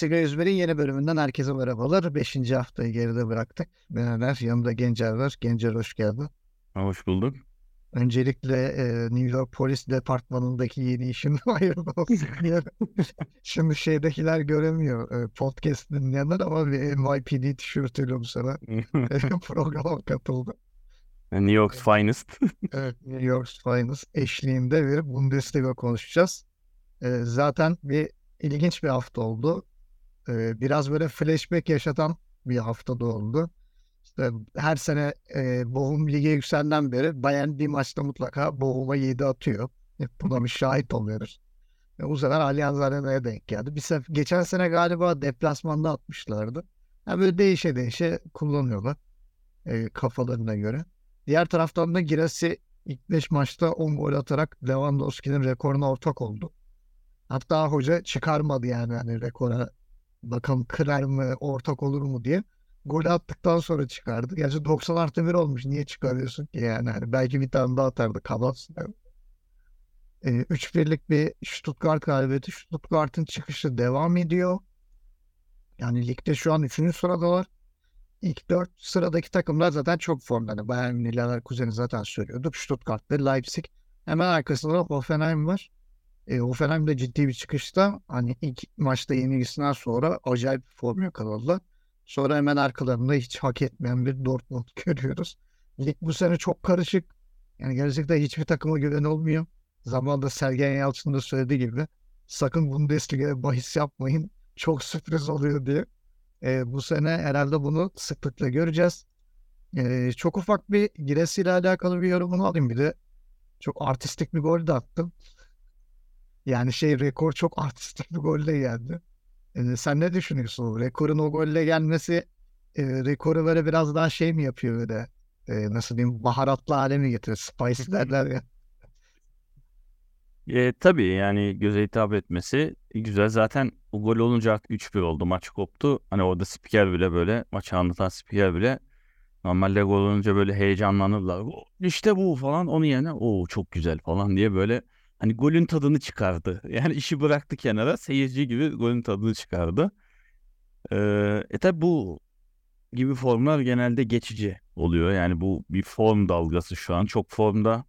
Bundesliga 101'in yeni bölümünden herkese merhabalar. Beşinci haftayı geride bıraktık. Ben Öner, yanımda Gencer var. Gencer hoş geldin. Hoş bulduk. Öncelikle e, New York Polis Departmanı'ndaki yeni işin hayırlı olsun. Şimdi şeydekiler göremiyor e, podcast dinleyenler ama bir NYPD tişörtüyle bu sene programa katıldı. New York's Finest. Evet, New York's Finest eşliğinde bir Bundesliga konuşacağız. E, zaten bir ilginç bir hafta oldu. E, biraz böyle flashback yaşatan bir hafta da oldu. İşte her sene e, Bochum lige yükselen beri Bayern bir maçta mutlaka Bochum'a 7 atıyor. Hep buna bir şahit oluyoruz. E, bu sefer Allianz Arena'ya denk geldi. Bir sef geçen sene galiba deplasmanda atmışlardı. Yani böyle değişe değişe kullanıyorlar e, kafalarına göre. Diğer taraftan da Girassi ilk 5 maçta 10 gol atarak Lewandowski'nin rekoruna ortak oldu. Hatta hoca çıkarmadı yani hani rekora bakalım kırar mı ortak olur mu diye. Gol attıktan sonra çıkardı. Gerçi 90 artı 1 olmuş. Niye çıkarıyorsun ki yani? Hani belki bir tane daha atardı. Kabatsın. E, 3-1'lik bir Stuttgart galibiyeti. Stuttgart'ın çıkışı devam ediyor. Yani ligde şu an 3. sıradalar. İlk 4 sıradaki takımlar zaten çok formda. Yani Bayern Münih, Leverkusen'i zaten söylüyorduk. Stuttgart ve Leipzig. Hemen arkasında Hoffenheim var. E, Hoffenheim de ciddi bir çıkışta. Hani ilk maçta yenilgisinden sonra acayip bir form yakaladılar. Sonra hemen arkalarında hiç hak etmeyen bir Dortmund görüyoruz. Lig bu sene çok karışık. Yani gerçekten hiçbir takıma güven olmuyor. Zamanında Sergen Yalçın da söylediği gibi sakın Bundesliga'ya bahis yapmayın. Çok sürpriz oluyor diye. E, bu sene herhalde bunu sıklıkla göreceğiz. E, çok ufak bir Giresi ile alakalı bir yorumunu alayım bir de. Çok artistik bir gol de attım. Yani şey rekor çok artistik bir golle geldi. E, sen ne düşünüyorsun? Rekorun o golle gelmesi e, rekoru böyle biraz daha şey mi yapıyor böyle? E, nasıl diyeyim baharatlı hale mi getiriyor? Spice derler ya. E, tabii yani göze hitap etmesi güzel. Zaten o gol olunca 3-1 oldu. Maç koptu. Hani orada spiker bile böyle maçı anlatan spiker bile normalde gol olunca böyle heyecanlanırlar. İşte bu falan. Onun yerine o çok güzel falan diye böyle hani golün tadını çıkardı. Yani işi bıraktı kenara seyirci gibi golün tadını çıkardı. Ee, e tabi bu gibi formlar genelde geçici oluyor. Yani bu bir form dalgası şu an. Çok formda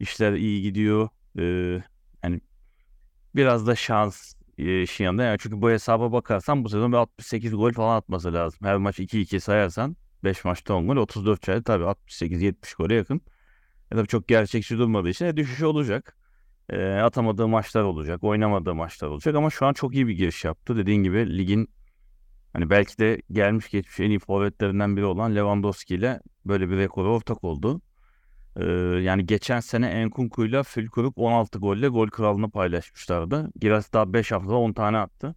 işler iyi gidiyor. Ee, yani biraz da şans e, işin yanında. Yani çünkü bu hesaba bakarsan bu sezon bir 68 gol falan atması lazım. Her maç 2-2 sayarsan 5 maçta 10 gol 34 çayda tabii 68-70 gole yakın. E tabii çok gerçekçi durmadığı için e, düşüş olacak. E, atamadığı maçlar olacak, oynamadığı maçlar olacak ama şu an çok iyi bir giriş yaptı. Dediğin gibi ligin hani belki de gelmiş geçmiş en iyi forvetlerinden biri olan Lewandowski ile böyle bir rekora ortak oldu. E, yani geçen sene Enkunku ile Fülkuruk 16 golle gol kralını paylaşmışlardı. Giras daha 5 haftada 10 tane attı.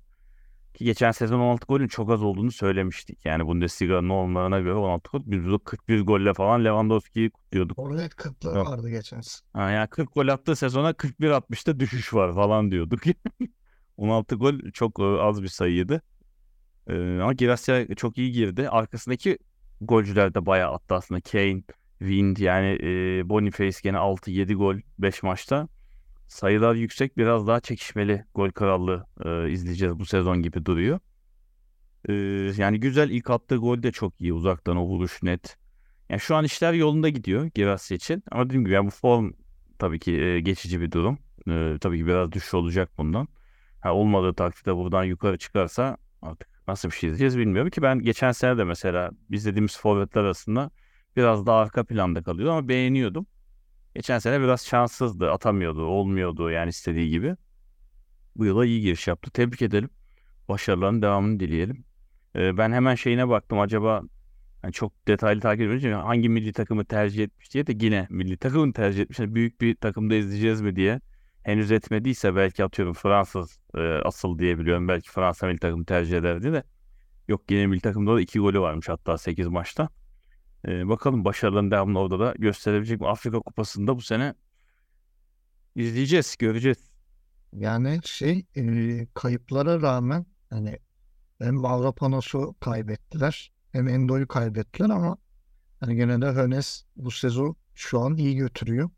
Ki geçen sezon 16 golün çok az olduğunu söylemiştik. Yani Bundesliga normlarına göre 16 gol. Biz 41 golle falan Lewandowski'yi kutluyorduk. Orada 40 vardı geçen sezon. Ha, yani 40 gol attığı sezona 41 atmışta düşüş var falan diyorduk. 16 gol çok e, az bir sayıydı. Ee, ama Girasya çok iyi girdi. Arkasındaki golcüler de bayağı attı aslında. Kane, Wind yani e, Boniface gene 6-7 gol 5 maçta sayılar yüksek biraz daha çekişmeli gol krallığı e, izleyeceğiz bu sezon gibi duruyor. E, yani güzel ilk attığı gol de çok iyi uzaktan o vuruş net. Yani şu an işler yolunda gidiyor Girassi için ama dediğim gibi yani bu form tabii ki e, geçici bir durum. E, tabii ki biraz düşüş olacak bundan. Ha, olmadığı takdirde buradan yukarı çıkarsa artık nasıl bir şey izleyeceğiz bilmiyorum ki ben geçen sene de mesela izlediğimiz forvetler arasında biraz daha arka planda kalıyordu ama beğeniyordum. Geçen sene biraz şanssızdı. Atamıyordu, olmuyordu yani istediği gibi. Bu yıla iyi giriş yaptı. Tebrik edelim. Başarılarının devamını dileyelim. Ee, ben hemen şeyine baktım. Acaba yani çok detaylı takip edince hangi milli takımı tercih etmiş diye de yine milli takımı tercih etmiş. Yani büyük bir takımda izleyeceğiz mi diye. Henüz etmediyse belki atıyorum Fransız e, asıl diyebiliyorum. Belki Fransa milli takımı tercih ederdi de. Yok yine milli takımda da iki golü varmış hatta 8 maçta. Ee, bakalım başarıların devamını orada da gösterebilecek mi? Afrika Kupası'nda bu sene izleyeceğiz, göreceğiz. Yani şey e, kayıplara rağmen hani hem Mavropanos'u kaybettiler hem Endo'yu kaybettiler ama hani gene de Hönes bu sezon şu an iyi götürüyor.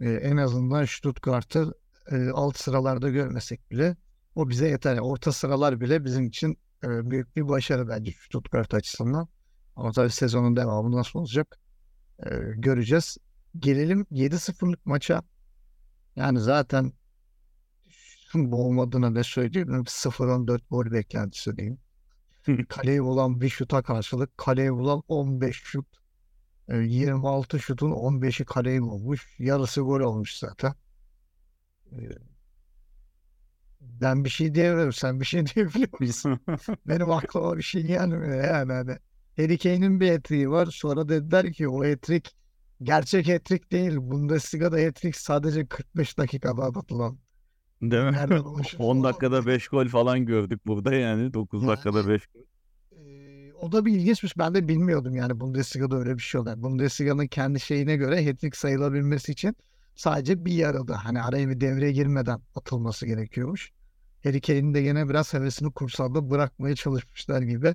E, en azından Stuttgart'ı e, alt sıralarda görmesek bile O bize yeter. Orta sıralar bile bizim için e, büyük bir başarı bence Stuttgart açısından. Ama tabii sezonun devamı nasıl olacak e, göreceğiz. Gelelim 7-0'lık maça. Yani zaten olmadığına ne söyleyeyim? 0-14 gol beklentisi diyeyim. Kaleye bulan bir şuta karşılık kaleye bulan 15 şut. E, 26 şutun 15'i kaleye bulmuş. Yarısı gol olmuş zaten. E, ben bir şey diyemiyorum. Sen bir şey diyebiliyor musun? Benim aklıma bir şey gelmiyor yani. Hani Harry Kane'in bir hat var. Sonra dediler ki o hat gerçek hat değil. Bundesliga'da hat sadece 45 dakikada atılan. Değil mi? Nereden olmuş? 10 dakikada 5 gol falan gördük burada yani. 9 Yani- dakikada 5 gol. Ee, o da bir ilginçmiş. Ben de bilmiyordum yani Bundesliga'da öyle bir şey oluyor. Bundesliga'nın kendi şeyine göre hat sayılabilmesi için sadece bir yarıda hani araya bir devreye girmeden atılması gerekiyormuş. Harry Kane'in de yine biraz hevesini kursalda bırakmaya çalışmışlar gibi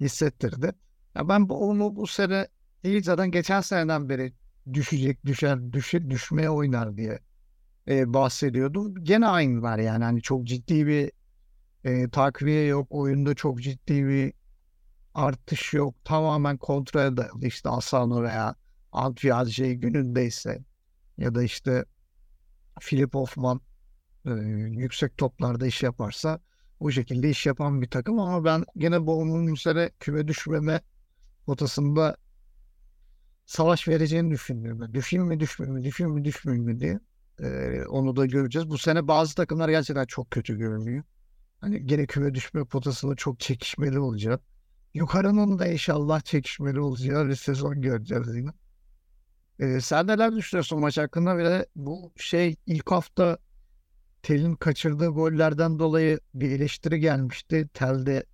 hissettirdi. Ya ben bu onu bu sene değil zaten geçen seneden beri düşecek, düşer, düşe, düşmeye oynar diye e, bahsediyordum. Gene aynılar yani hani çok ciddi bir e, takviye yok. Oyunda çok ciddi bir artış yok. Tamamen kontrole dayalı. İşte Asano veya Antviadje günündeyse ya da işte Filip Hoffman e, yüksek toplarda iş yaparsa bu şekilde iş yapan bir takım ama ben gene Bournemouth'un bu sene küme düşmeme potasında savaş vereceğini düşünüyorum. Düşeyim mi düşmeyeyim mi düşeyim mi düşmeyeyim mi diye. E, onu da göreceğiz. Bu sene bazı takımlar gerçekten çok kötü görünüyor. Hani gene küme düşme potasında çok çekişmeli olacak. Yukarının da inşallah çekişmeli olacağı bir sezon göreceğiz yine. Ee, sen neler düşünüyorsun maç hakkında? De bu şey ilk hafta Tel'in kaçırdığı gollerden dolayı bir eleştiri gelmişti. Tel'de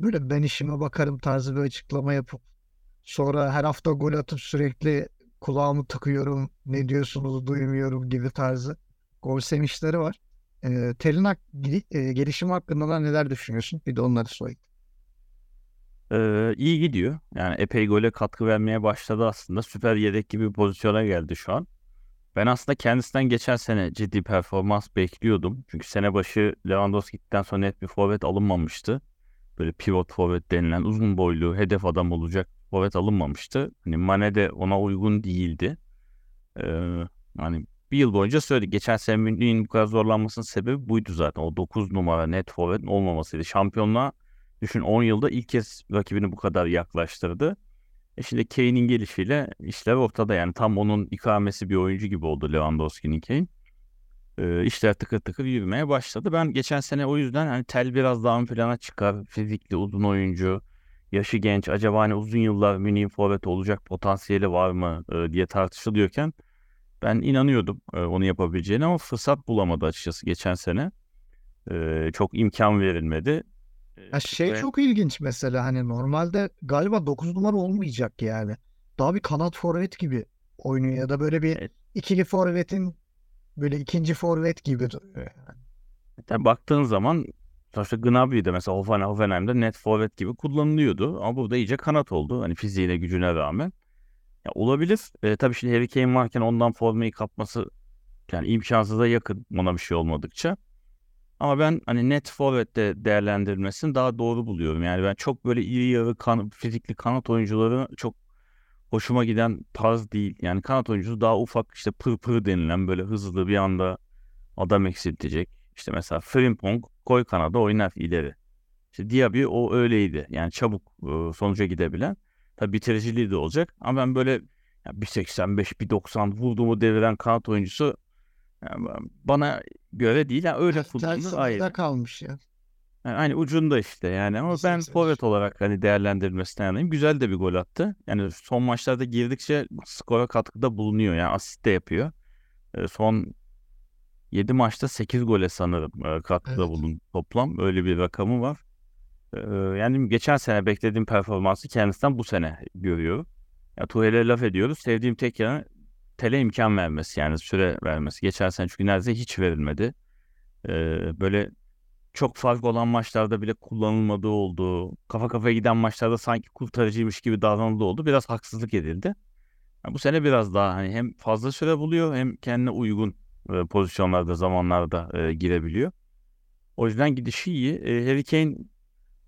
böyle ben işime bakarım tarzı bir açıklama yapıp sonra her hafta gol atıp sürekli kulağımı tıkıyorum ne diyorsunuz duymuyorum gibi tarzı gol sevinçleri var. Ee, Tel'in hak- e, gelişimi hakkında da neler düşünüyorsun? Bir de onları sorayım. Ee, iyi gidiyor. Yani epey gole katkı vermeye başladı aslında. Süper yedek gibi bir pozisyona geldi şu an. Ben aslında kendisinden geçen sene ciddi performans bekliyordum. Çünkü sene başı Lewandowski gittikten sonra net bir forvet alınmamıştı. Böyle pivot forvet denilen uzun boylu hedef adam olacak forvet alınmamıştı. Hani Mane de ona uygun değildi. Ee, hani bir yıl boyunca söyledik. Geçen sene Münih'in bu kadar zorlanmasının sebebi buydu zaten. O 9 numara net forvetin olmamasıydı. Şampiyonluğa düşün 10 yılda ilk kez rakibini bu kadar yaklaştırdı. E şimdi Kane'in gelişiyle işler ortada yani tam onun ikamesi bir oyuncu gibi oldu Lewandowski'nin Kane. Ee, işler tıkır tıkır yürümeye başladı. Ben geçen sene o yüzden hani Tel biraz daha ön plana çıkar. Fizikli uzun oyuncu. Yaşı genç. Acaba hani uzun yıllar Münih'in forveti olacak potansiyeli var mı e, diye tartışılıyorken ben inanıyordum e, onu yapabileceğine ama fırsat bulamadı açıkçası geçen sene. E, çok imkan verilmedi. E, Ya şey ve- çok ilginç mesela hani normalde galiba 9 numara olmayacak yani. Daha bir kanat forvet gibi oynuyor ya da böyle bir Evet. ikili forvetin böyle ikinci forvet gibi duruyor. yani. Baktığın zaman sonuçta Gnabry de mesela Hoffen, Hoffenheim'de net forvet gibi kullanılıyordu. Ama burada iyice kanat oldu. Hani fiziğine gücüne rağmen. Ya olabilir. E, tabii şimdi Harry Kane varken ondan formayı kapması yani imkansıza yakın ona bir şey olmadıkça. Ama ben hani net forvette değerlendirilmesini daha doğru buluyorum. Yani ben çok böyle iri yarı kan, fizikli kanat oyuncuları çok hoşuma giden tarz değil. Yani kanat oyuncusu daha ufak işte pır pır denilen böyle hızlı bir anda adam eksiltecek. İşte mesela Frimpong koy kanada oynar ileri. İşte Diaby o öyleydi. Yani çabuk e, sonuca gidebilen. Tabii bitiriciliği de olacak. Ama ben böyle ya 1.85, 1.90 vurduğumu deviren kanat oyuncusu yani bana göre değil. Yani öyle sınırda ayrı. kalmış ya. Yani aynı ucunda işte yani ama ben 1.85. forvet olarak hani değerlendirilmesine yanayım. Güzel de bir gol attı. Yani son maçlarda girdikçe skora katkıda bulunuyor. Yani asist de yapıyor. E, son 7 maçta 8 gole sanırım e, katkıda Evet. bulun toplam. Öyle bir rakamı var. E, yani geçen sene beklediğim performansı kendisinden bu sene görüyorum. Ya Tuhel'e laf ediyoruz. Sevdiğim tek yanı tele imkan vermesi yani süre vermesi. Geçen sene çünkü neredeyse hiç verilmedi. E, böyle çok fark olan maçlarda bile kullanılmadığı oldu. Kafa kafaya giden maçlarda sanki kurtarıcıymış gibi davranıldığı oldu. Biraz haksızlık edildi. Yani bu sene biraz daha hani hem fazla süre buluyor hem kendine uygun e, pozisyonlarda, zamanlarda e, girebiliyor. O yüzden gidişi iyi. E, Harry Kane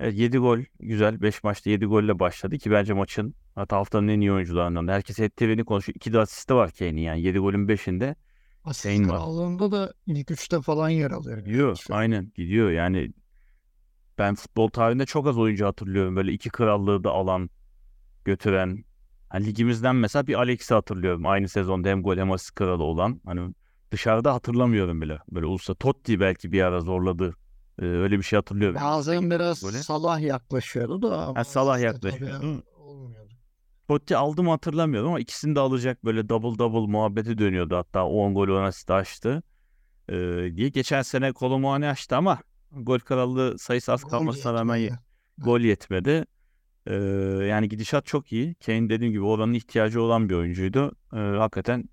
evet, 7 gol güzel. 5 maçta 7 golle başladı ki bence maçın hatta haftanın en iyi oyuncularından. Herkes hat-trick'ini konuşuyor. 2 de asisti var Kane'in yani 7 golün 5'inde. Asist Kane var. krallığında da ilk üçte falan yer alıyor. Gidiyor. Aynen gidiyor. Yani ben futbol tarihinde çok az oyuncu hatırlıyorum. Böyle iki krallığı da alan, götüren. Hani ligimizden mesela bir Alex'i hatırlıyorum. Aynı sezonda hem gol hem asist kralı olan. Hani dışarıda hatırlamıyorum bile. Böyle ulusal Totti belki bir ara zorladı. Ee, öyle bir şey hatırlıyorum. Bazen biraz Böyle. Salah yaklaşıyordu da. ama Salah işte yaklaşıyor, tabii değil mi? Olmuyordu. Totti aldım hatırlamıyorum ama ikisini de alacak böyle double double muhabbeti dönüyordu. Hatta 10 gol 10 asist açtı. Ee, diye geçen sene Kolomuani açtı ama gol krallığı sayısı az kalmasına rağmen gol yetmedi. Ee, yani gidişat çok iyi. Kane dediğim gibi oranın ihtiyacı olan bir oyuncuydu. Ee, hakikaten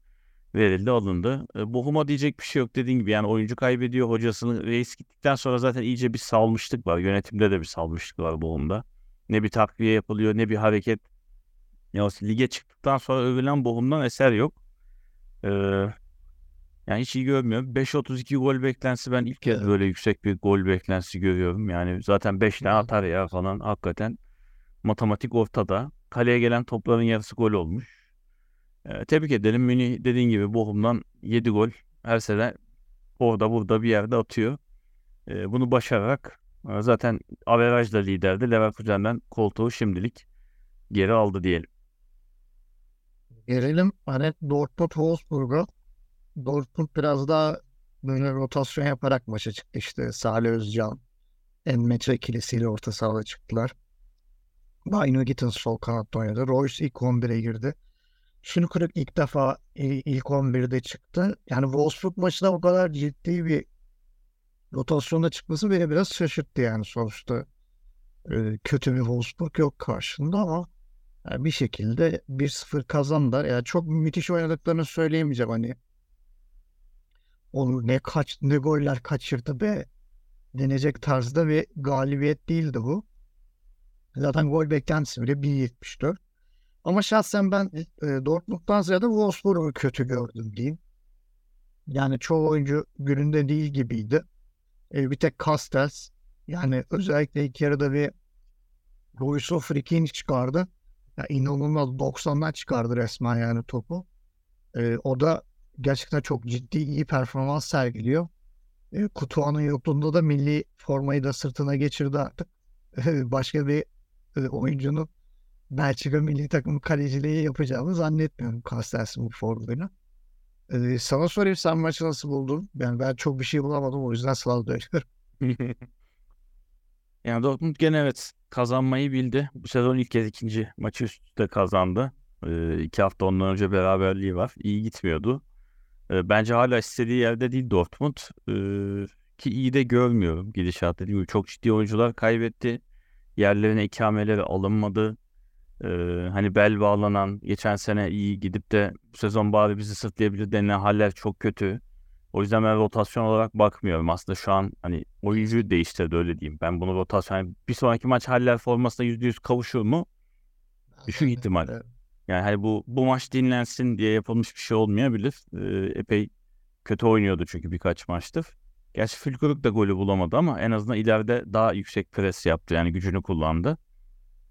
verildi alındı. Ee, Bohum'a diyecek bir şey yok dediğim gibi. Yani oyuncu kaybediyor hocasını. Reis gittikten sonra zaten iyice bir salmışlık var. Yönetimde de bir salmışlık var Bohum'da. Ne bir takviye yapılıyor ne bir hareket. Ya lige çıktıktan sonra övülen Bohum'dan eser yok. Ee, yani hiç iyi görmüyorum. 5.32 gol beklentisi ben ilk kez böyle yüksek bir gol beklentisi görüyorum. Yani zaten 5 tane atar ya falan. Hakikaten matematik ortada. Kaleye gelen topların yarısı gol olmuş. Ee, tebrik edelim. Münih dediğin gibi Bochum'dan 7 gol her sene orada burada bir yerde atıyor. Ee, bunu başararak e, zaten averajla liderdi. Leverkusen'den koltuğu şimdilik geri aldı diyelim. Gelelim hani Dortmund Wolfsburg'a. Dortmund biraz daha böyle rotasyon yaparak maça çıktı işte. Salih Özcan, Enmetre ikilisiyle orta sahada çıktılar. Dino Gittins sol kanatta oynadı. Royce ilk 11'e girdi. Şunu kırık ilk defa ilk 11'de çıktı. Yani Wolfsburg maçında o kadar ciddi bir rotasyonda çıkması beni biraz şaşırttı yani sonuçta. e, kötü bir Wolfsburg yok karşında ama yani bir şekilde 1-0 kazandılar. Yani çok müthiş oynadıklarını söyleyemeyeceğim hani. Onu ne kaç ne goller kaçırdı be denecek tarzda bir galibiyet değildi bu. Zaten gol beklentisi bile 1.74. Ama şahsen ben e, Dortmund'dan ziyade Wolfsburg'u kötü gördüm diyeyim. Yani çoğu oyuncu gününde değil gibiydi. E, bir tek Castells yani özellikle ilk yarıda bir Luis Friki'ni çıkardı. Ya inanılmaz 90'dan çıkardı resmen yani topu. E, o da gerçekten çok ciddi iyi performans sergiliyor. E, Kutuan'ın yokluğunda da milli formayı da sırtına geçirdi artık. Başka bir e, oyuncunun Belçika milli takım kaleciliği yapacağını zannetmiyorum Castells'in bu formuyla. E, sana sorayım sen maçı nasıl buldun? Yani ben çok bir şey bulamadım o yüzden sana dönüyorum. Yani Dortmund gene evet kazanmayı bildi. Bu sezon ilk kez ikinci maçı üst üste kazandı. Ee, iki hafta ondan önce beraberliği var. İyi gitmiyordu. Ee, bence hala istediği yerde değil Dortmund. Ee, ki iyi de görmüyorum gidişat dediğim gibi. Çok ciddi oyuncular kaybetti. Yerlerine ikameleri alınmadı. Ee, hani bel bağlanan geçen sene iyi gidip de bu sezon bari bizi sırtlayabilir denilen haller çok kötü. O yüzden ben rotasyon olarak bakmıyorum. Aslında şu an hani oyuncuyu değiştirdi öyle diyeyim. Ben bunu rotasyon yani bir sonraki maç haller formasına %100 kavuşur mu? Düşük ihtimal. Yani hani bu bu maç dinlensin diye yapılmış bir şey olmayabilir. Ee, epey kötü oynuyordu çünkü birkaç maçtır. Gerçi Fülkürük de golü bulamadı ama en azından ileride daha yüksek pres yaptı. Yani gücünü kullandı.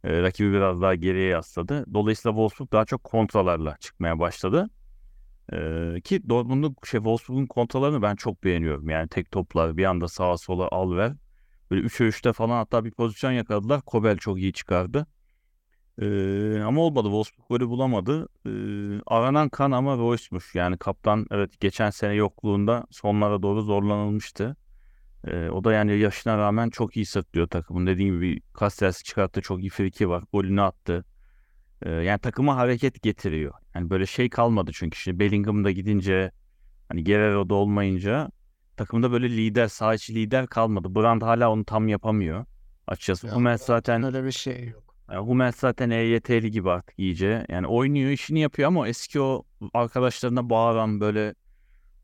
Ee, rakibi biraz daha geriye yasladı. Dolayısıyla Wolfsburg daha çok kontralarla çıkmaya başladı. Ki Dortmund'un şey Wolfsburg'un kontralarını ben çok beğeniyorum. Yani tek toplar bir anda sağa sola al ver. Böyle 3'e 3'te falan hatta bir pozisyon yakaladılar. Kobel çok iyi çıkardı. Ee, ama olmadı. Wolfsburg golü bulamadı. Ee, aranan kan ama Royce'muş. Yani kaptan evet geçen sene yokluğunda sonlara doğru zorlanılmıştı. Ee, o da yani yaşına rağmen çok iyi sırtlıyor takımın. Dediğim gibi Castells çıkarttı. Çok iyi friki var. Golünü attı. Yani takıma hareket getiriyor. Yani böyle şey kalmadı çünkü şimdi Bellingham da gidince hani Guerrero da olmayınca takımda böyle lider, saha içi lider kalmadı. Brand hala onu tam yapamıyor. Açıkçası Ya, Hummels zaten Öyle bir şey yok. yani Hummels zaten EYT'li gibi artık iyice. Yani oynuyor, işini yapıyor ama eski o arkadaşlarına bağıran böyle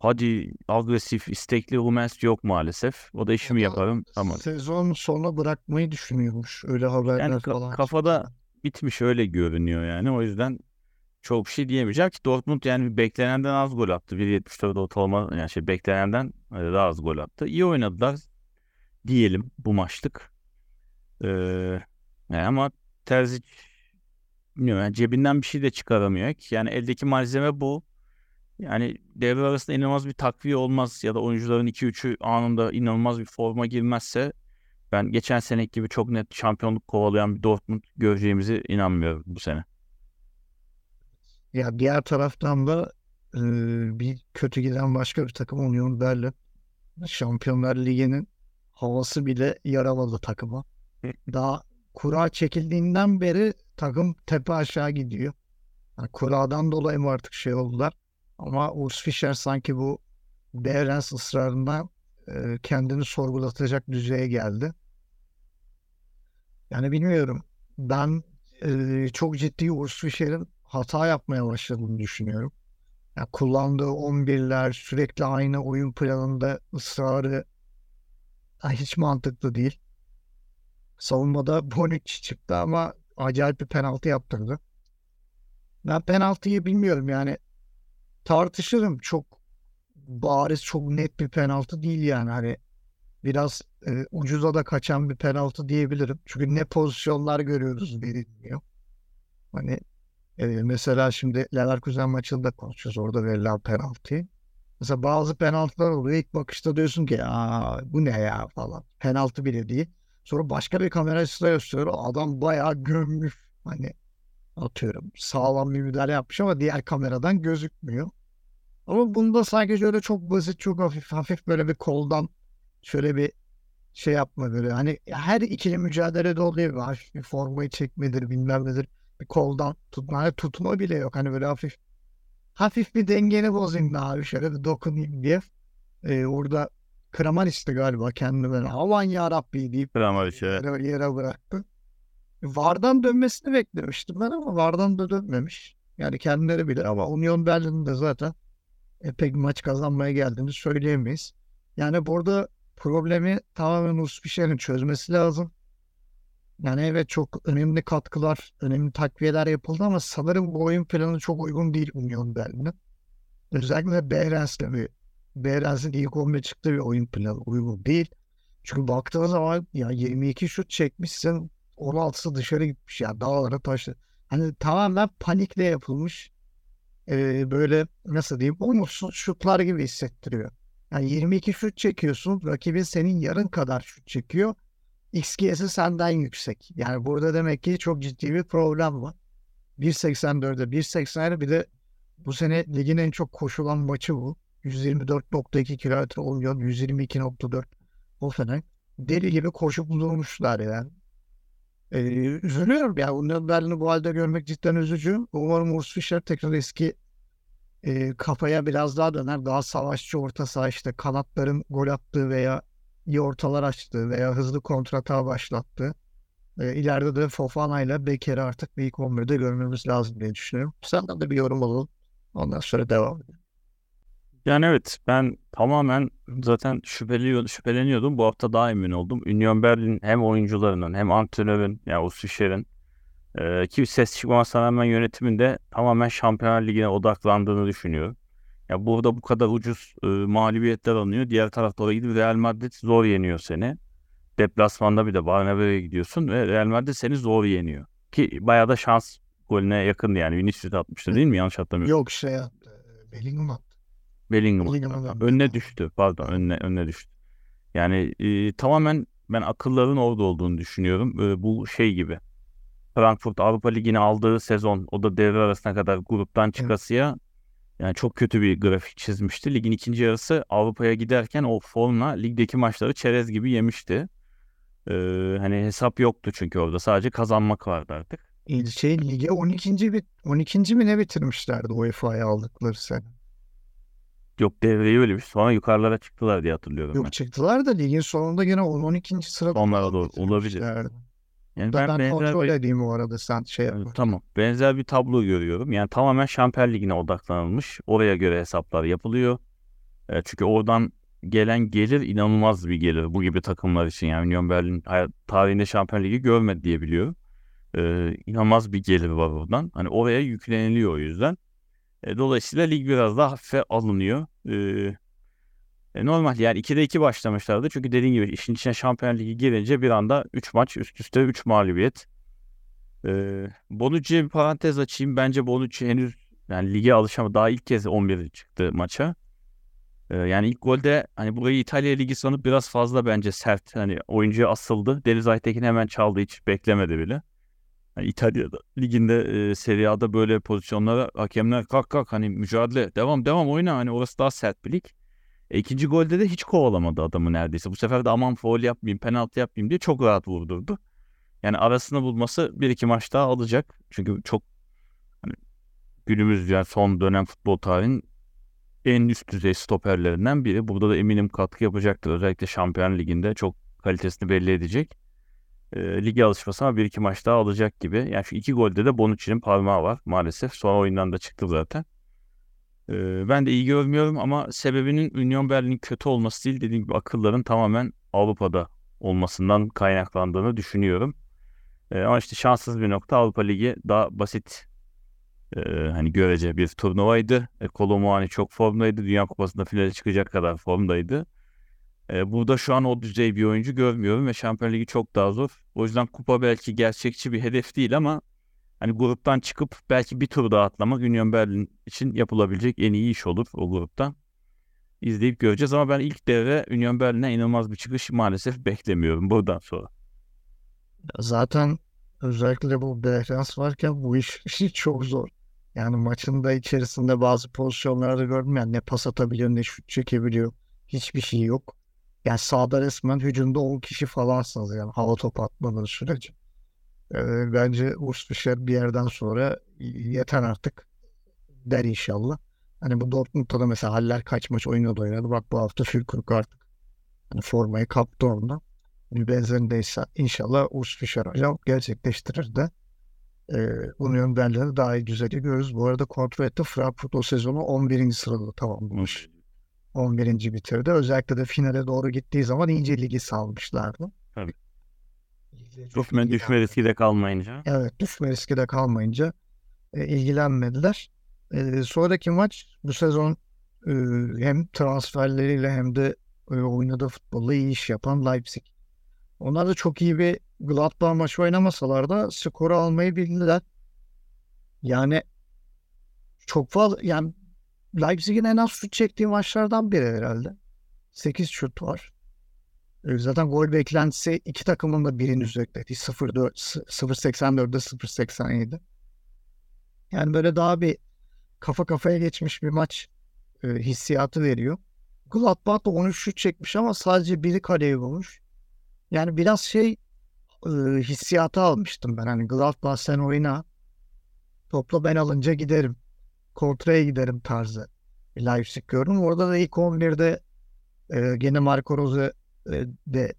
hadi agresif, istekli Hummels yok maalesef. O da işimi da yaparım. Tamam. Sezon sonu bırakmayı düşünüyormuş. Öyle haberler Yani falan. kafada. Bitmiş öyle görünüyor yani. O yüzden çok bir şey diyemeyeceğim ki Dortmund yani beklenenden az gol attı. 1.74 ortalama yani şey beklenenden e, daha az gol attı. İyi oynadılar. diyelim bu maçlık. Ee, ama Terzic bilmiyorum yani cebinden bir şey de çıkaramıyor. Yani eldeki malzeme bu. Yani devre arasında inanılmaz bir takviye olmaz ya da oyuncuların 2-3'ü anında inanılmaz bir forma girmezse ben geçen seneki gibi çok net şampiyonluk kovalayan bir Dortmund göreceğimizi inanmıyorum bu sene. Ya diğer taraftan da e, bir kötü giden başka bir takım Union Berlin. Şampiyonlar Ligi'nin havası bile yaraladı takıma. Daha kura çekildiğinden beri takım tepe aşağı gidiyor. Yani kuradan dolayı mı artık şey oldular. Ama Urs Fischer sanki bu Behrens ısrarından kendini sorgulatacak düzeye geldi. Yani bilmiyorum. Ben çok ciddi Urs Fischer'in hata yapmaya başladığını düşünüyorum. Yani kullandığı 11'ler sürekli aynı oyun planında ısrarı hiç mantıklı değil. Savunmada Bonucci çıktı ama acayip bir penaltı yaptırdı. Ben penaltıyı bilmiyorum yani tartışırım. Çok bariz, çok net bir penaltı değil yani. Hani biraz e, ucuza da kaçan bir penaltı diyebilirim. Çünkü ne pozisyonlar görüyoruz verilmiyor. Hani e, mesela şimdi Leverkusen maçında konuşuyoruz orada verilen penaltıyı. Mesela bazı penaltılar oluyor. İlk bakışta diyorsun ki Aa, bu ne ya falan. Penaltı bile değil. Sonra başka bir kamera açısıyla gösteriyor. Adam bayağı gömmüş. Hani atıyorum sağlam bir müdahale yapmış ama diğer kameradan gözükmüyor. Ama bunda sanki şöyle çok basit, çok hafif, hafif böyle bir koldan şöyle bir şey yapma böyle. Hani her ikili mücadelede oluyor. Bir hafif bir formayı çekmedir, bilmem nedir. Bir koldan tutma. Hani tutma bile yok. Hani böyle hafif hafif bir dengeni bozayım da abi şöyle bir dokunayım diye. Ee, orada Kramariç'ti galiba kendini böyle aman yarabbi deyip Kramariç evet. yere, yere bıraktı. Vardan dönmesini beklemiştim ben ama Vardan da dönmemiş. Yani kendileri bile ama Union Berlin'de zaten pek maç kazanmaya geldiğini söyleyemeyiz. Yani burada problemi tamamen Uspişer'in çözmesi lazım. Yani evet çok önemli katkılar, önemli takviyeler yapıldı ama sanırım bu oyun planı çok uygun değil Union Berlin'e. Özellikle Behrens'le bir Behrens'in ilk 11 çıktığı bir oyun planı uygun değil. Çünkü baktığın zaman ya 22 şut çekmişsin 16'sı dışarı gitmiş ya dağlara taşı. Hani tamamen panikle yapılmış böyle nasıl diyeyim umutsuz şutlar gibi hissettiriyor. Yani 22 şut çekiyorsun rakibin senin yarın kadar şut çekiyor. XG'si senden yüksek. Yani burada demek ki çok ciddi bir problem var. 1.84'e 1.80'e bir de bu sene ligin en çok koşulan maçı bu. 124.2 kilometre oluyor. 122.4 o sene. Deli gibi koşup durmuşlar yani. Ee, üzülüyorum ya. Union Berlin'i bu halde görmek cidden üzücü. Umarım Urs Fischer tekrar eski e, kafaya biraz daha döner. Daha savaşçı orta saha işte kanatların gol attığı veya iyi ortalar açtığı veya hızlı kontratağı başlattığı. E, ileride de Fofana ile Beker'i artık bir ilk 11'de görmemiz lazım diye düşünüyorum. Senden de bir yorum alalım. Ondan sonra devam edelim. Yani evet ben tamamen zaten şüpheliyordum, şüpheleniyordum. Bu hafta daha emin oldum. Union Berlin hem oyuncularının hem antrenörün yani Ustüşer'in e, ki ses çıkmamasına rağmen yönetimin de tamamen Şampiyonlar Ligi'ne odaklandığını düşünüyorum. Ya burada bu kadar ucuz e, mağlubiyetler alınıyor. Diğer tarafta gidip Real Madrid zor yeniyor seni. Deplasmanda bir de Bernabeu'ya gidiyorsun ve Real Madrid seni zor yeniyor. Ki bayağı da şans golüne yakındı yani. Vinicius atmıştı değil mi? Yanlış hatırlamıyorum. Yok şey. Bellingham. Bellingham. Bellingham. Önüne düştü. Pardon önüne, önüne düştü. Yani e, tamamen ben akılların orada olduğunu düşünüyorum. E, bu şey gibi. Frankfurt Avrupa Ligi'ni aldığı sezon o da devre arasına kadar gruptan çıkasıya yani çok kötü bir grafik çizmişti. Ligin ikinci yarısı Avrupa'ya giderken o formla ligdeki maçları çerez gibi yemişti. Ee, hani hesap yoktu çünkü orada sadece kazanmak vardı artık. Şey lige 12. bit 12. mi ne bitirmişlerdi UEFA'ya aldıkları sene. Yok devreyi öyle bir sonra yukarılara çıktılar diye hatırlıyorum Yok ben. çıktılar da ligin sonunda gene 12. sırada Sonlara falan doğru, olabilir. Yani Ben, ben, kontrol bir, edeyim o arada sen şey yap. Tamam benzer bir tablo görüyorum. Yani tamamen Şampiyon Ligi'ne odaklanılmış. Oraya göre hesaplar yapılıyor. E, çünkü oradan gelen gelir inanılmaz bir gelir bu gibi takımlar için. Yani Union Berlin tarihinde Şampiyon Ligi görmedi diye biliyorum. E, inanılmaz bir gelir var oradan. Hani oraya yükleniliyor o yüzden. E, dolayısıyla lig biraz daha hafife alınıyor. E, E, normal yani 2'de 2 başlamışlardı. Çünkü dediğim gibi işin içine Şampiyonlar Ligi girince bir anda 3 maç üst üste 3 mağlubiyet. E, Bonucci'ye bir parantez açayım. Bence Bonucci henüz yani lige alışamadı. Daha ilk kez 11 çıktı maça. E, yani ilk golde hani burayı İtalya Ligi sanıp biraz fazla bence sert. Hani oyuncuya asıldı. Deniz Aytekin hemen çaldı hiç beklemedi bile. Yani İtalya'da liginde e, Serie A'da böyle pozisyonlara hakemler kalk kalk hani mücadele devam devam oyna hani orası daha sert bir lig. E, ikinci golde de hiç kovalamadı adamı neredeyse. Bu sefer de aman foul yapmayayım, penaltı yapmayayım diye çok rahat vurdurdu. Yani arasını bulması bir iki maç daha alacak. Çünkü çok hani, günümüz yani son dönem futbol tarihinin en üst düzey stoperlerinden biri. Burada da eminim katkı yapacaktır. Özellikle Şampiyon Ligi'nde çok kalitesini belli edecek. E, lige alışması ama bir iki maç daha alacak gibi. Yani şu iki golde de Bonucci'nin parmağı var maalesef. Sonra oyundan da çıktı zaten. E, ben de iyi görmüyorum ama sebebinin Union Berlin'in kötü olması değil dediğim gibi akılların tamamen Avrupa'da olmasından kaynaklandığını düşünüyorum. E, ama işte şanssız bir nokta Avrupa Ligi daha basit e, hani görece bir turnuvaydı. E, Kolomuani çok formdaydı. Dünya Kupası'nda finale çıkacak kadar formdaydı. Burada şu an o düzey bir oyuncu görmüyorum ve Şampiyon Ligi çok daha zor. O yüzden kupa belki gerçekçi bir hedef değil ama hani gruptan çıkıp belki bir tur daha atlamak Union Berlin için yapılabilecek en iyi iş olur o gruptan. İzleyip göreceğiz ama ben ilk devre Union Berlin'e inanılmaz bir çıkış maalesef beklemiyorum buradan sonra. Zaten özellikle bu Behrens varken bu iş çok zor. Yani maçın da içerisinde bazı pozisyonlarda gördüm yani ne pas atabiliyor ne şut çekebiliyor. Hiçbir şey yok. Yani sahada resmen hücumda 10 kişi falansınız yani hava topu atmadığınız sürece. Ee, bence Urs Fischer bir yerden sonra yeter artık der inşallah. Hani bu Dortmund'da da mesela Haller kaç maç oynadı oynadı. Bak bu hafta Fülkrug artık hani formayı kaptı ondan. Bir benzerindeyse inşallah Urs Fischer hocam gerçekleştirir de e, Union Berlin'de daha iyi düzeyde görürüz. Bu arada kontrol etti. Frankfurt o sezonu 11. sırada tamamlamış. 11. bitirdi. Özellikle de finale doğru gittiği zaman iyice ligi salmışlardı. Tabii. Düşme, düşme riski de kalmayınca. Evet düşme riski de kalmayınca e, ilgilenmediler. E, sonraki maç bu sezon e, hem transferleriyle hem de e, oynadığı futbolla iyi iş yapan Leipzig. Onlar da çok iyi bir Gladbach maçı oynamasalar da skoru almayı bildiler. Yani çok fazla yani Leipzig'in en az şut çektiği maçlardan biri herhalde. 8 şut var. E, zaten gol beklentisi iki takımın da birinin üzerinde. 0.84'de 0.87. Yani böyle daha bir kafa kafaya geçmiş bir maç e, hissiyatı veriyor. Gladbach da 13 şut çekmiş ama sadece biri kaleye bulmuş. Yani biraz şey e, hissiyatı almıştım ben. Hani Gladbach sen oyna. Topla ben alınca giderim. Kontraya giderim tarzı. Leipzig gördüm. Orada da ilk 11'de e, gene Marco Rose e, de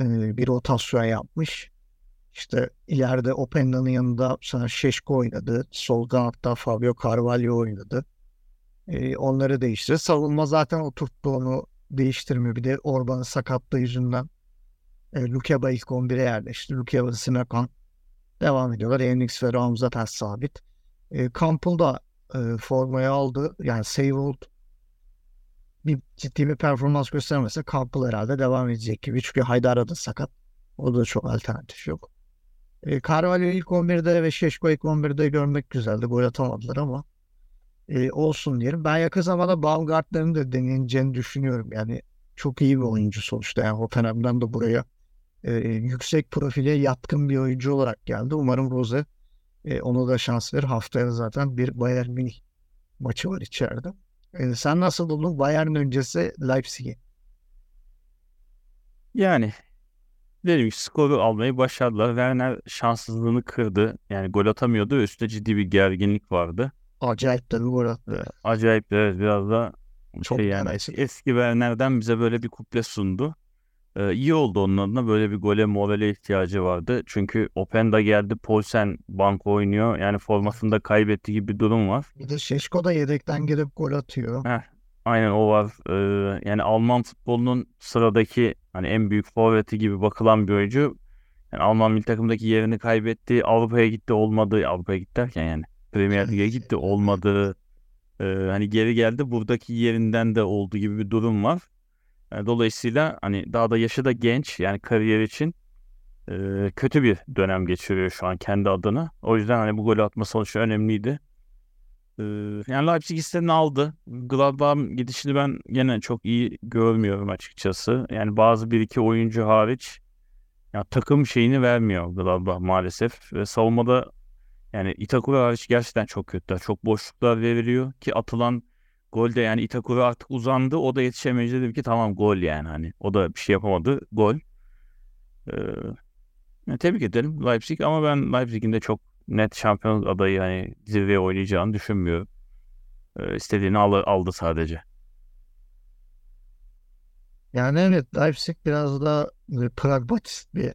e, bir rotasyon yapmış. İşte ileride Openda'nın yanında sana Şeşko oynadı. Sol kanatta Fabio Carvalho oynadı. E, onları değiştirdi. Savunma zaten oturttu onu değiştirmiyor. Bir de Orban'ın sakatlığı yüzünden e, Lukeba ilk 11'e yerleşti. Lukeba, Simekan devam ediyorlar. Enix ve Raum zaten sabit. E, Campbell da e, formaya aldı. Yani Seywold bir ciddi bir performans göstermese Campbell herhalde devam edecek gibi. Çünkü Haydar da sakat. O da çok alternatif yok. E, Carvalho ilk 11'de ve Şeşko ilk 11'de görmek güzeldi. Gol atamadılar ama e, olsun diyelim. Ben yakın zamanda Baumgartner'ın da deneyeceğini düşünüyorum. Yani çok iyi bir oyuncu sonuçta. Yani Hoffenheim'den de buraya e, yüksek profile yatkın bir oyuncu olarak geldi. Umarım Rose e, ona da şans verir. Haftaya zaten bir Bayern Münih maçı var içeride. E, sen nasıl buldun Bayern öncesi Leipzig'i? Yani dedim ki skoru almayı başardılar. Werner şanssızlığını kırdı. Yani gol atamıyordu üstte ciddi bir gerginlik vardı. Acayip de bir gol attı. Acayip evet biraz da Çok şey yani eski Werner'den bize böyle bir kuple sundu. Ee, iyi oldu onun adına böyle bir gole morale ihtiyacı vardı. Çünkü Openda geldi, Poulsen banko oynuyor. Yani formasını da kaybetti gibi bir durum var. Bir de Şeşko da yedekten girip gol atıyor. Heh, aynen o var. Ee, yani Alman futbolunun sıradaki hani en büyük forveti gibi bakılan bir oyuncu. Yani Alman milli takımdaki yerini kaybetti. Avrupa'ya gitti olmadı. Avrupa'ya gitti derken yani Premier Lig'e gitti olmadı. Ee, hani geri geldi buradaki yerinden de olduğu gibi bir durum var. Dolayısıyla hani daha da yaşı da genç yani kariyer için kötü bir dönem geçiriyor şu an kendi adına. O yüzden hani bu golü atma sonuçta önemliydi. Yani Leipzig istediğini aldı. Gladbach'ın gidişini ben gene çok iyi görmüyorum açıkçası. Yani bazı bir iki oyuncu hariç ya takım şeyini vermiyor Gladbach maalesef. Ve savunmada yani Itakura hariç gerçekten çok kötü. Çok boşluklar veriliyor ki atılan gol de yani Itakura artık uzandı. O da yetişemeyince dedim ki tamam gol yani hani. O da bir şey yapamadı. Gol. Ee, yani tebrik ederim Leipzig ama ben Leipzig'in de çok net şampiyon adayı hani zirveye oynayacağını düşünmüyorum. Ee, istediğini al- aldı sadece. Yani evet Leipzig biraz da e, pragmatist bir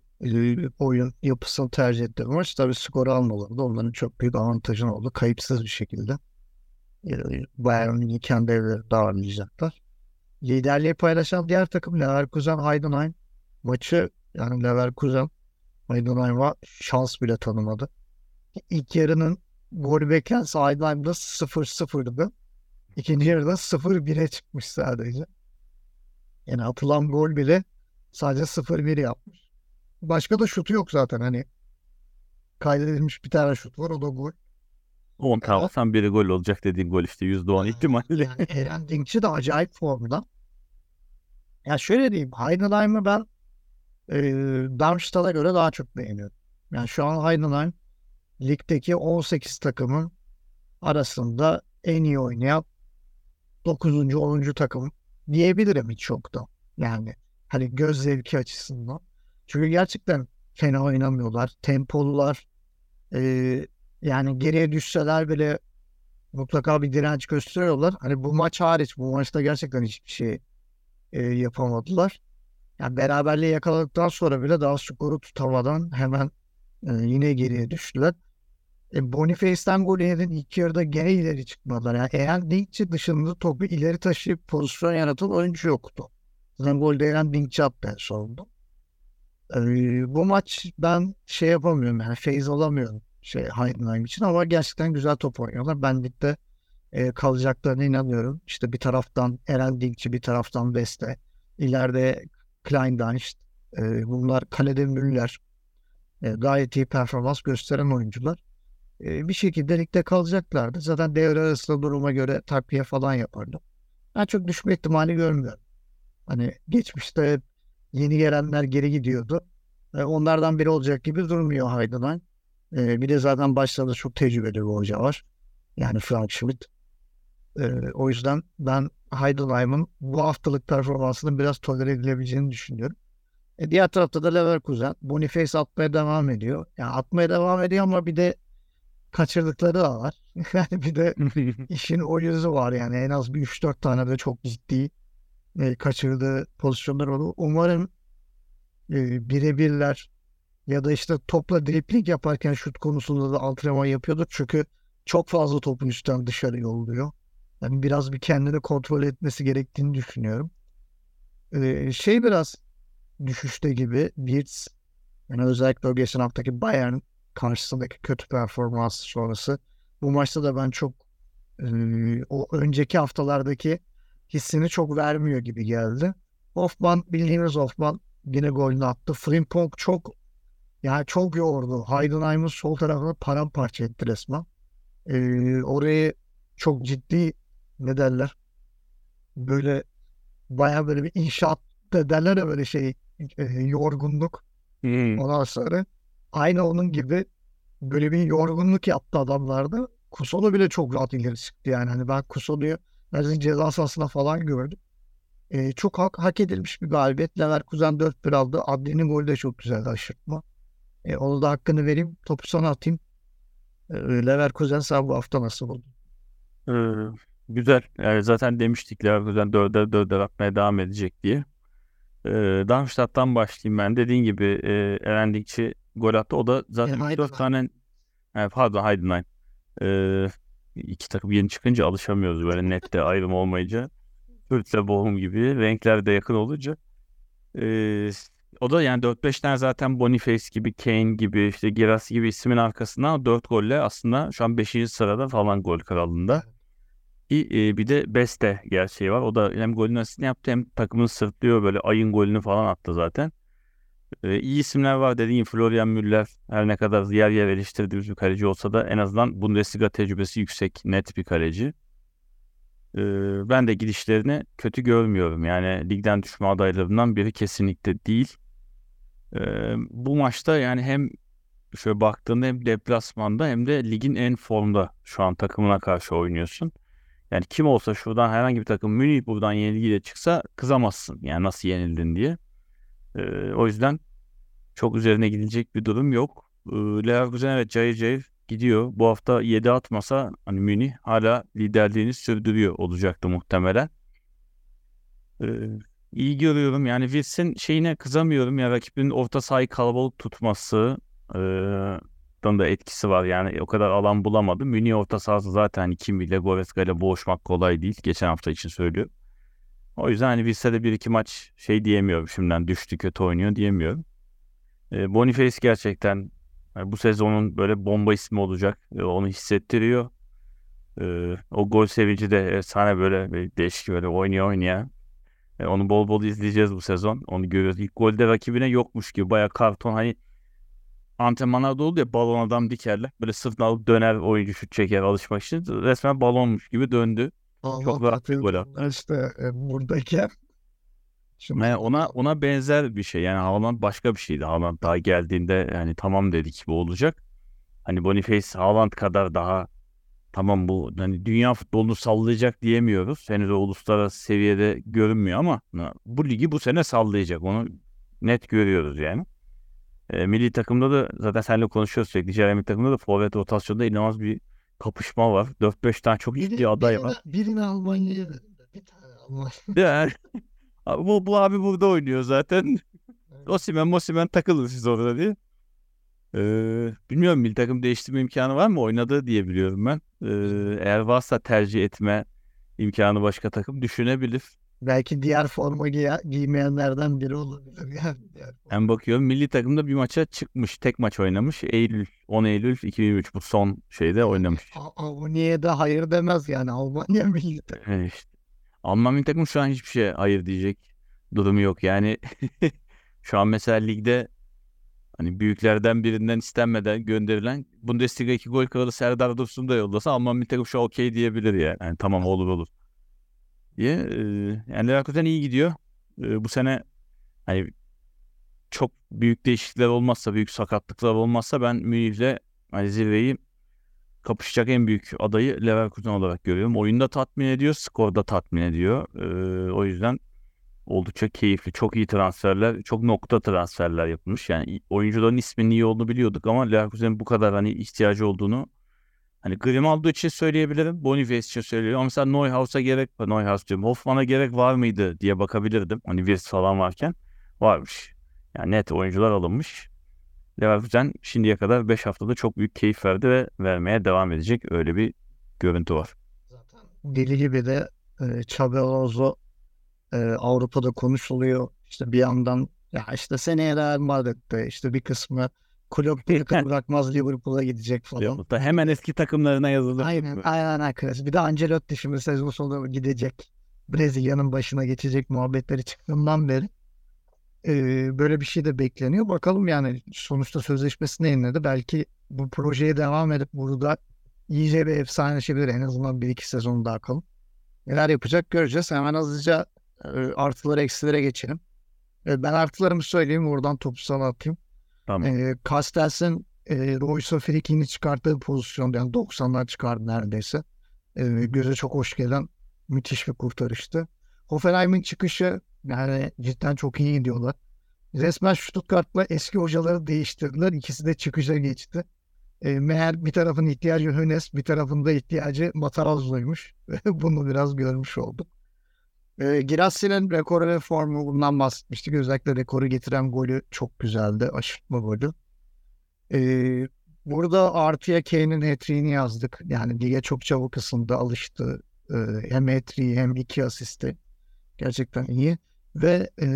e, oyun yapısını tercih etti. Maç tabii skoru almaları da onların çok büyük avantajı oldu. Kayıpsız bir şekilde. E, Bayern Münih'i kendi evleri darlayacaklar. Liderliği paylaşan diğer takım Leverkusen Heidenheim maçı yani Leverkusen Heidenheim'a şans bile tanımadı. İlk yarının golü beklentisi Heidenheim'da 0-0'dı. İkinci yarıda 0-1'e çıkmış sadece. Yani atılan gol bile sadece 0-1 yapmış. Başka da şutu yok zaten hani. Kaydedilmiş bir tane şut var o da gol. 10 tane alsan biri gol olacak dediğin gol işte %10 ihtimalle. Yani Eren Dinkçi de acayip formda. Ya şöyle diyeyim Heidenheim'ı ben e, Darmstadt'a göre daha çok beğeniyorum. Yani şu an Heidenheim ligdeki 18 takımın arasında en iyi oynayan 9. 10. takım diyebilirim hiç da. Yani hani göz zevki açısından. Çünkü gerçekten fena oynamıyorlar. Tempolular. Ee, yani geriye düşseler bile mutlaka bir direnç gösteriyorlar. Hani bu maç hariç bu maçta gerçekten hiçbir şey e, yapamadılar. Yani beraberliği yakaladıktan sonra bile daha skoru tutamadan hemen e, yine geriye düştüler. E, Boniface'den gol yedin ilk yarıda gene ileri çıkmadılar. Yani eğer Dinkçi dışında topu ileri taşıyıp pozisyon yaratan oyuncu yoktu. Zaten golde Eren Dinkçi attı en. E, bu maç ben şey yapamıyorum yani feyiz alamıyorum şey Heidenheim için ama gerçekten güzel top oynuyorlar. Ben ligde e, kalacaklarına inanıyorum. İşte bir taraftan Eren Dinkçi bir taraftan Beste. İleride Kleindienst. E, bunlar kalede Müller. E, gayet iyi performans gösteren oyuncular e, bir şekilde ligde kalacaklardı. Zaten devre arasında duruma göre takviye falan yapardı. Ben çok düşme ihtimali görmüyorum. Hani geçmişte yeni gelenler geri gidiyordu. E, onlardan biri olacak gibi durmuyor Heidenheim. E, bir de zaten başlarda çok tecrübeli bir hoca var. Yani Frank Schmidt. E, o yüzden ben Heidenheim'ın bu haftalık performansının biraz tolere edilebileceğini düşünüyorum. E, diğer tarafta da Leverkusen. Boniface atmaya devam ediyor. Yani atmaya devam ediyor ama bir de kaçırdıkları da var. Yani bir de işin o yüzü var yani en az bir 3-4 tane de çok ciddi e, kaçırdığı pozisyonlar oldu. Umarım e, birebirler ya da işte topla dripling yaparken şut konusunda da antrenman yapıyordur. Çünkü çok fazla topun üstten dışarı yolluyor. Yani biraz bir kendini kontrol etmesi gerektiğini düşünüyorum. E, şey biraz düşüşte gibi Wirtz yani özellikle o geçen haftaki Bayern karşısındaki kötü performans sonrası. Bu maçta da ben çok e, o önceki haftalardaki hissini çok vermiyor gibi geldi. Hoffman bildiğiniz Hoffman yine golünü attı. Frimpong çok yani çok yordu. Heidenheim'ın sol tarafını paramparça etti resmen. E, orayı çok ciddi ne derler böyle baya böyle bir inşaat derler ya böyle şey e, yorgunluk. Hmm. Ondan sonra aynı onun gibi böyle bir yorgunluk yaptı adamlarda. Kusolo bile çok rahat ileri çıktı yani. Hani ben Kusolo'yu neredeyse ceza sahasına falan gördüm. Ee, çok hak, hak edilmiş bir galibiyet. Leverkusen 4-1 aldı. Adli'nin golü de çok güzeldi aşırtma. Ee, onu da hakkını vereyim. Topu sana atayım. Ee, Leverkusen sen bu hafta nasıl buldun? Ee, güzel. Yani zaten demiştik Leverkusen 4'e 4'e atmaya devam edecek diye. Ee, Darmstadt'tan başlayayım ben. Dediğin gibi e, Eren Dikçi gol attı. O da zaten E, 4 Heidenheim. tane yani pardon Heidenheim. Ee, iki takım yeni çıkınca alışamıyoruz böyle nette ayrım olmayınca. Türk'le Bochum gibi renkler de yakın olunca. Ee, o da yani 4-5 tane zaten Boniface gibi, Kane gibi, işte Girassi gibi ismin arkasından 4 golle aslında şu an 5. sırada falan gol kralında. Ki e, bir de Beste gerçeği var. O da hem golün asistini yaptı hem takımını sırtlıyor böyle ayın golünü falan attı zaten. E, iyi isimler var dediğim Florian Müller her ne kadar yer yer eleştirdiğimiz bir kaleci olsa da en azından Bundesliga tecrübesi yüksek net bir kaleci. E, ben de gidişlerini kötü görmüyorum. Yani ligden düşme adaylarından biri kesinlikle değil. E, bu maçta yani hem şöyle baktığında hem deplasmanda hem de ligin en formda şu an takımına karşı oynuyorsun. Yani kim olsa şuradan herhangi bir takım Münih buradan yenilgiyle çıksa kızamazsın. Yani nasıl yenildin diye. Ee, o yüzden çok üzerine gidilecek bir durum yok. Ee, Leverkusen evet cayır cayır gidiyor. Bu hafta 7 atmasa hani Münih hala liderliğini sürdürüyor olacaktı muhtemelen. Ee, iyi görüyorum. Yani Wilson şeyine kızamıyorum ya rakibin orta sahayı kalabalık tutması e, da etkisi var. Yani o kadar alan bulamadı. Münih orta sahası zaten Kim ile Goretzka ile boğuşmak kolay değil. Geçen hafta için söylüyorum. O yüzden hani bilse de bir iki maç şey diyemiyorum şimdiden düştü kötü oynuyor diyemiyorum. E, Boniface gerçekten yani bu sezonun böyle bomba ismi olacak. E, onu hissettiriyor. E, o gol sevinci de efsane böyle, böyle değişik böyle oynuyor oynuyor. E, onu bol bol izleyeceğiz bu sezon. Onu görüyoruz. İlk golde rakibine yokmuş gibi. Baya karton hani antrenmanlarda oldu ya balon adam dikerler. Böyle sırtına alıp döner oyuncu şut çeker alışmak için. Resmen balonmuş gibi döndü. Allah Çok rahat bir gol. İşte e, buradayken Şimdi Yani ona ona benzer bir şey. Yani Haaland başka bir şeydi. Haaland daha geldiğinde yani tamam dedik bu olacak. Hani Boniface Haaland kadar daha tamam bu hani dünya futbolunu sallayacak diyemiyoruz. Henüz o uluslararası seviyede görünmüyor ama bu ligi bu sene sallayacak. Onu net görüyoruz yani. E, milli takımda da zaten seninle konuşuyoruz sürekli. Jeremy takımda da forvet rotasyonda inanılmaz bir kapışma var. 4-5 tane çok biri, ciddi aday var. birine Almanya'ya verin de, bir tane Almanya. Yani, bu, bu abi burada oynuyor zaten. Osimen Mosimen takılın siz orada diye. Ee, bilmiyorum milli takım değiştirme imkanı var mı? Oynadı diye biliyorum ben. Ee, eğer varsa tercih etme imkanı başka takım düşünebilir. Belki diğer forma giy- giymeyenlerden biri olabilir. Yani. Ben bakıyorum milli takımda bir maça çıkmış. Tek maç oynamış. Eylül 10 Eylül 2003 bu son şeyde oynamış. A- Almanya'ya da hayır demez yani Almanya milli takım. Evet işte. Alman milli takım şu an hiçbir şey hayır diyecek durumu yok. Yani şu an mesela ligde hani büyüklerden birinden istenmeden gönderilen Bundesliga 2 gol kralı Serdar Dursun da yollasa Alman milli takım şu okey diyebilir yani. yani. Tamam olur olur diye. Ee, yani Leverkusen iyi gidiyor. Ee, bu sene hani çok büyük değişiklikler olmazsa, büyük sakatlıklar olmazsa ben Münih'le hani zirveyi kapışacak en büyük adayı Leverkusen olarak görüyorum. Oyunda tatmin ediyor, skorda tatmin ediyor. Ee, o yüzden oldukça keyifli. Çok iyi transferler, çok nokta transferler yapılmış. Yani oyuncuların isminin iyi olduğunu biliyorduk ama Leverkusen'in bu kadar hani ihtiyacı olduğunu hani Grimaldo için söyleyebilirim. Boniface için söylüyorum. Ama mesela Neuhaus'a gerek, Neuhaus diyorum. Hoffman'a gerek var mıydı diye bakabilirdim. Hani Wirtz falan varken varmış. Yani net oyuncular alınmış. Leverkusen şimdiye kadar 5 haftada çok büyük keyif verdi ve vermeye devam edecek. Öyle bir görüntü var. Zaten deli gibi de e, Xabi e, Avrupa'da konuşuluyor. İşte bir yandan ya işte seneye Real Madrid'de işte bir kısmı Klopp'u yakın bırakmaz Liverpool'a gidecek falan. Da hemen eski takımlarına yazılır. Aynen aynen arkadaş. Bir de Ancelotti şimdi sezon sonu gidecek. Brezilya'nın başına geçecek muhabbetleri çıktığından beri e, böyle bir şey de bekleniyor. Bakalım yani sonuçta sözleşmesini yayınladı. Belki bu projeye devam edip burada iyice bir efsaneleşebilir. En azından bir iki sezon daha kalın. Neler yapacak göreceğiz. Hemen hızlıca artıları eksilere geçelim. E, ben artılarımı söyleyeyim. Oradan topu sana atayım. Tamam. E, Castells'in e, Royce Frikini çıkarttığı pozisyonda yani 90'lar çıkardı neredeyse. E, göze çok hoş gelen müthiş bir kurtarıştı. Hoffenheim'in çıkışı yani cidden çok iyi gidiyorlar. Resmen Stuttgart'la eski hocaları değiştirdiler. İkisi de çıkışa geçti. E, meğer bir tarafın ihtiyacı Hönes, bir tarafında ihtiyacı Matarazzo'ymuş. Bunu biraz görmüş olduk. E, Girassi'nin rekoru ve formu bundan bahsetmiştik. Özellikle rekoru getiren golü çok güzeldi. Aşırtma golü. E, burada artıya Kane'in hat yazdık. Yani lige çok çabuk ısındı, alıştı. E, hem hat hem iki asisti. Gerçekten iyi. Ve e,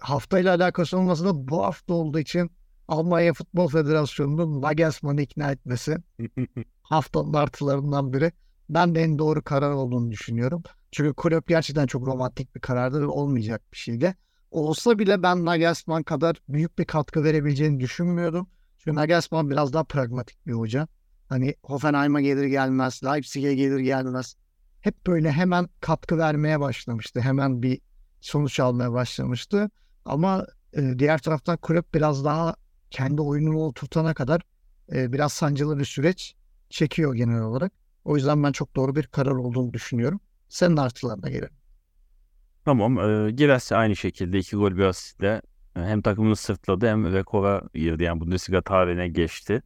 haftayla alakası olmasa da bu hafta olduğu için Almanya Futbol Federasyonu'nun Nagelsmann'ı ikna etmesi haftanın artılarından biri. Ben de en doğru karar olduğunu düşünüyorum. Çünkü Klopp gerçekten çok romantik bir karardı ve olmayacak bir şeydi. Olsa bile ben Nagelsmann kadar büyük bir katkı verebileceğini düşünmüyordum. Çünkü Nagelsmann biraz daha pragmatik bir hoca. Hani Hoffenheim'a gelir gelmez, Leipzig'e gelir gelmez. Hep böyle hemen katkı vermeye başlamıştı. Hemen bir sonuç almaya başlamıştı. Ama e, diğer taraftan Klopp biraz daha kendi oyununu oturtana kadar e, biraz sancılı bir süreç çekiyor genel olarak. O yüzden ben çok doğru bir karar olduğunu düşünüyorum. Senin artılarına gelelim. Tamam. E, Giresse aynı şekilde iki gol bir asistle e, hem takımını sırtladı hem rekora girdi. Yani Bundesliga tarihine geçti.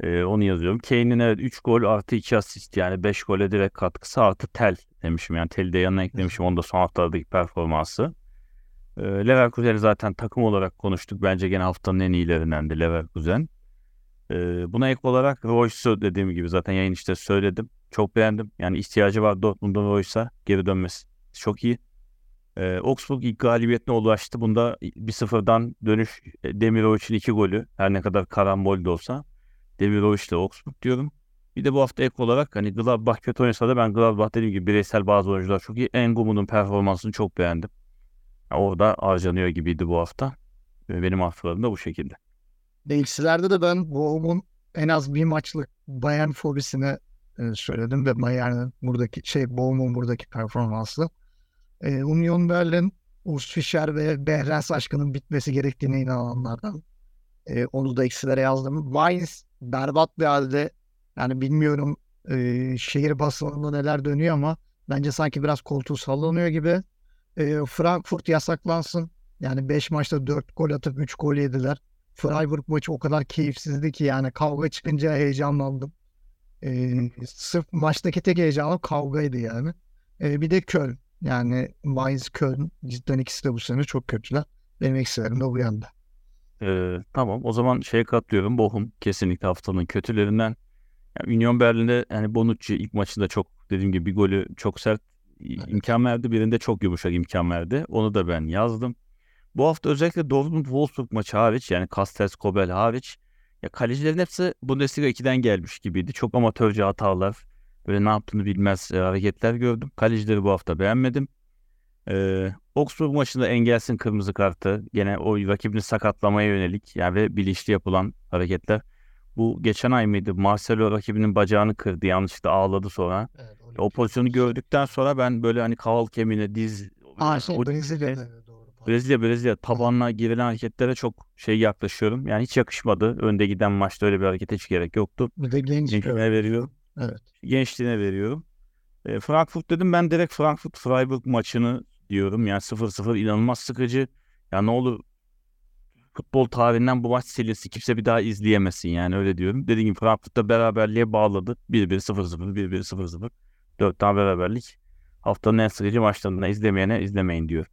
E, onu yazıyorum. Kane'in evet 3 gol artı 2 asist yani 5 gole direkt katkısı artı tel demişim. Yani teli de yanına eklemişim. Onu da son haftalardaki performansı. E, Leverkusen'i zaten takım olarak konuştuk. Bence gene haftanın en iyilerinden de Leverkusen. Buna ek olarak Royce'u dediğim gibi zaten yayın işte söyledim. Çok beğendim. Yani ihtiyacı var Dortmund'un Royce'a geri dönmesi. Çok iyi. Ee, Augsburg ilk galibiyetine ulaştı. Bunda bir sıfırdan dönüş e, Demirovic'in iki golü. Her ne kadar karambol de olsa. Demirovic ile Augsburg diyorum. Bir de bu hafta ek olarak hani Gladbach kötü oynasa da ben Gladbach dediğim gibi bireysel bazı oyuncular çok iyi. Engum'un performansını çok beğendim. Yani orada harcanıyor gibiydi bu hafta. Benim haftalarım da bu şekilde. Değilsilerde de ben Bochum'un en az bir maçlık Bayern fobisine e, söyledim ve Bayern'in buradaki şey Bochum'un buradaki performansı. E, Union Berlin, Urs Fischer ve Behrens aşkının bitmesi gerektiğine inananlardan. E, onu da eksilere yazdım. Mainz berbat bir halde. Yani bilmiyorum e, şehir basınında neler dönüyor ama bence sanki biraz koltuğu sallanıyor gibi. E, Frankfurt yasaklansın. Yani 5 maçta 4 gol atıp 3 gol yediler. Freiburg maçı o kadar keyifsizdi ki yani kavga çıkınca heyecanlandım. E, sırf maçtaki tek heyecanım kavgaydı yani. E, bir de Köln. Yani Mainz, Köln cidden ikisi de bu sene çok kötüler. Benim eksilerim de bu yanda. Ee, tamam o zaman şeye katlıyorum. Bochum kesinlikle haftanın kötülerinden. Yani Union Berlin'de yani Bonucci ilk maçında çok dediğim gibi bir golü çok sert Evet. imkan verdi. Birinde çok yumuşak imkan verdi. Onu da ben yazdım. Bu hafta özellikle Dortmund-Wolfsburg maçı hariç yani Castells, Kobel hariç ya kalecilerin hepsi Bundesliga 2'den gelmiş gibiydi. Çok amatörce hatalar, böyle ne yaptığını bilmez e, hareketler gördüm. Kalecileri bu hafta beğenmedim. Ee, Augsburg maçında engelsin kırmızı kartı. Gene o rakibini sakatlamaya yönelik yani ve bilinçli yapılan hareketler. Bu geçen ay mıydı? Marcelo rakibinin bacağını kırdı. Yanlışlıkla ağladı sonra. Evet, O pozisyonu gördükten sonra ben böyle hani kaval kemiğine diz Aa şey o- Brezilya'da doğru. Brezilya Brezilya tabanla girilen hareketlere çok şey yaklaşıyorum. Yani hiç yakışmadı. Önde giden maçta öyle bir harekete hiç gerek yoktu. Bir de genç. Gençliğine veriyorum. Evet. Gençliğine veriyorum. E, Frankfurt dedim ben direkt Frankfurt Freiburg maçını diyorum. Yani 0-0 inanılmaz sıkıcı. Ya ne olur futbol tarihinden bu maç silinsin. Kimse bir daha izleyemesin yani öyle diyorum. Dediğim gibi Frankfurt'ta beraberliğe bağladı. 1-1 0-0 1-1 0-0 4 tane beraberlik. Haftanın en sıkıcı maçlarından izlemeyene izlemeyin diyor.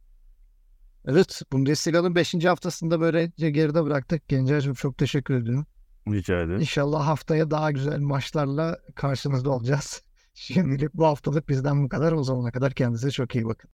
Evet. Bundesliga'nın 5. haftasında böylece geride bıraktık. Gencer'cim çok teşekkür ediyorum. Rica ederim. İnşallah haftaya daha güzel maçlarla karşınızda olacağız. Şimdilik bu haftalık bizden bu kadar. O zamana kadar kendinize çok iyi bakın.